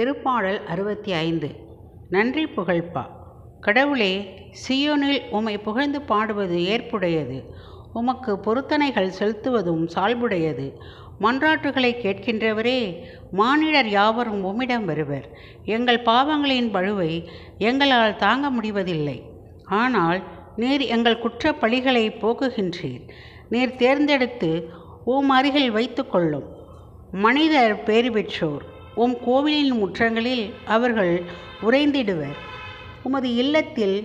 திருப்பாடல் அறுபத்தி ஐந்து. நன்றி புகழ்ப்பா. கடவுளே சியோனில் உம்மை புகழ்ந்து பாடுவது ஏற்புடையது. உமக்கு பொருத்தனைகள் செலுத்துவதும் சால்புடையது. மன்றாட்டுகளை கேட்கின்றவரே மானிடர் யாவரும் உம்மிடம் வருவர். எங்கள் பாவங்களின் பழுவை எங்களால் தாங்க முடிவதில்லை. ஆனால் நீர் எங்கள் குற்ற பழிகளை போக்குகின்றீர். நீர் தேர்ந்தெடுத்து உம் அருகில் வைத்து கொள்ளும் மனிதர் பேறு பெற்றோர். உம் கோவிலின் முற்றங்களில் அவர்கள் உறைந்திடுவர். உமது இல்லத்தில்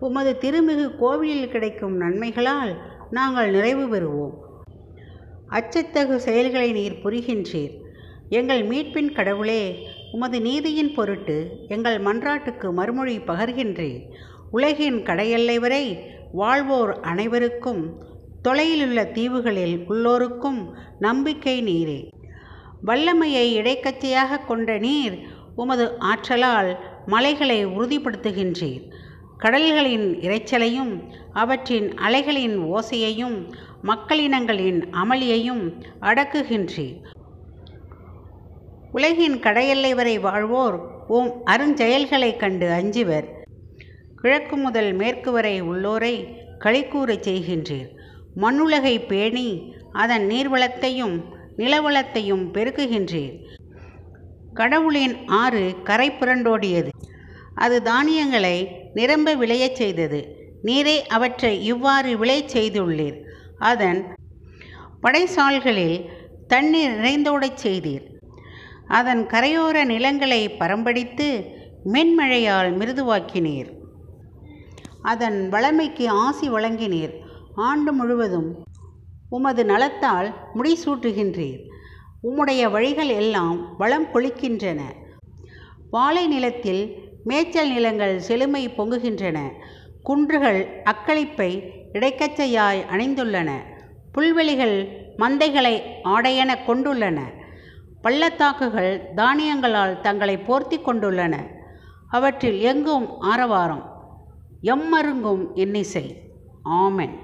உமது திருமிகு கோவிலில் கிடைக்கும் நன்மைகளால் நாங்கள் நிறைவு பெறுவோம். அச்சத்தகு செயல்களை நீர் புரிகின்றீர். எங்கள் மீட்பின் கடவுளே உமது நீதியின் பொருட்டு எங்கள் மன்றாட்டுக்கு மறுமொழி பகர்கின்றீர். உலகின் கடையெல்லை வரை வாழ்வோர் அனைவருக்கும் தொலையிலுள்ள தீவுகளில் உள்ளோருக்கும் நம்பிக்கை நீரே. வல்லமையை இடைக்கச்சையாக கொண்ட நீர் உமது ஆற்றலால் மலைகளை உறுதிப்படுத்துகின்றீர். கடல்களின் இரைச்சலையும் அவற்றின் அலைகளின் ஓசையையும் மக்களினங்களின் அமளியையும் அடக்குகின்றீர். உலகின் கடையெல்லை வரை வாழ்வோர் உம் அருஞ்செயல்களைக் கண்டு அஞ்சுவர். கிழக்கு முதல் மேற்கு வரை உள்ளோரை களிக்கூறச் செய்கின்றீர். மண்ணுலகை பேணி அதன் நீர்வளத்தையும் நிலவளத்தையும் பெருக்குகின்றீர். கடவுளின் ஆறு கரை புரண்டோடியது. அது தானியங்களை நிரம்ப விளையச் செய்தது. நீரே அவற்றை இவ்வாறு விளை செய்துள்ளீர். அதன் படைசால்களில் தண்ணீர் நிறைந்தோடச் செய்தீர். அதன் கரையோர நிலங்களை பரம்படித்து மென்மழையால் மிருதுவாக்கினீர். அதன் வளமைக்கு ஆசி வழங்கினீர். ஆண்டு முழுவதும் உமது நலத்தால் முடிசூட்டுகின்றீர். உம்முடைய வழிகள் எல்லாம் வளம் கொளிக்கின்றன வாழை நிலத்தில் மேய்ச்சல் நிலங்கள் செழுமை பொங்குகின்றன. குன்றுகள் அக்களிப்பை இடைக்கச்சையாய் அணிந்துள்ளன. புல்வெளிகள் மந்தைகளை ஆடையென கொண்டுள்ளன. பள்ளத்தாக்குகள் தானியங்களால் தங்களை போர்த்தி கொண்டுள்ளன. அவற்றில் எங்கும் ஆரவாரம். எம்மருங்கும் இன்னிசை ஆமென்.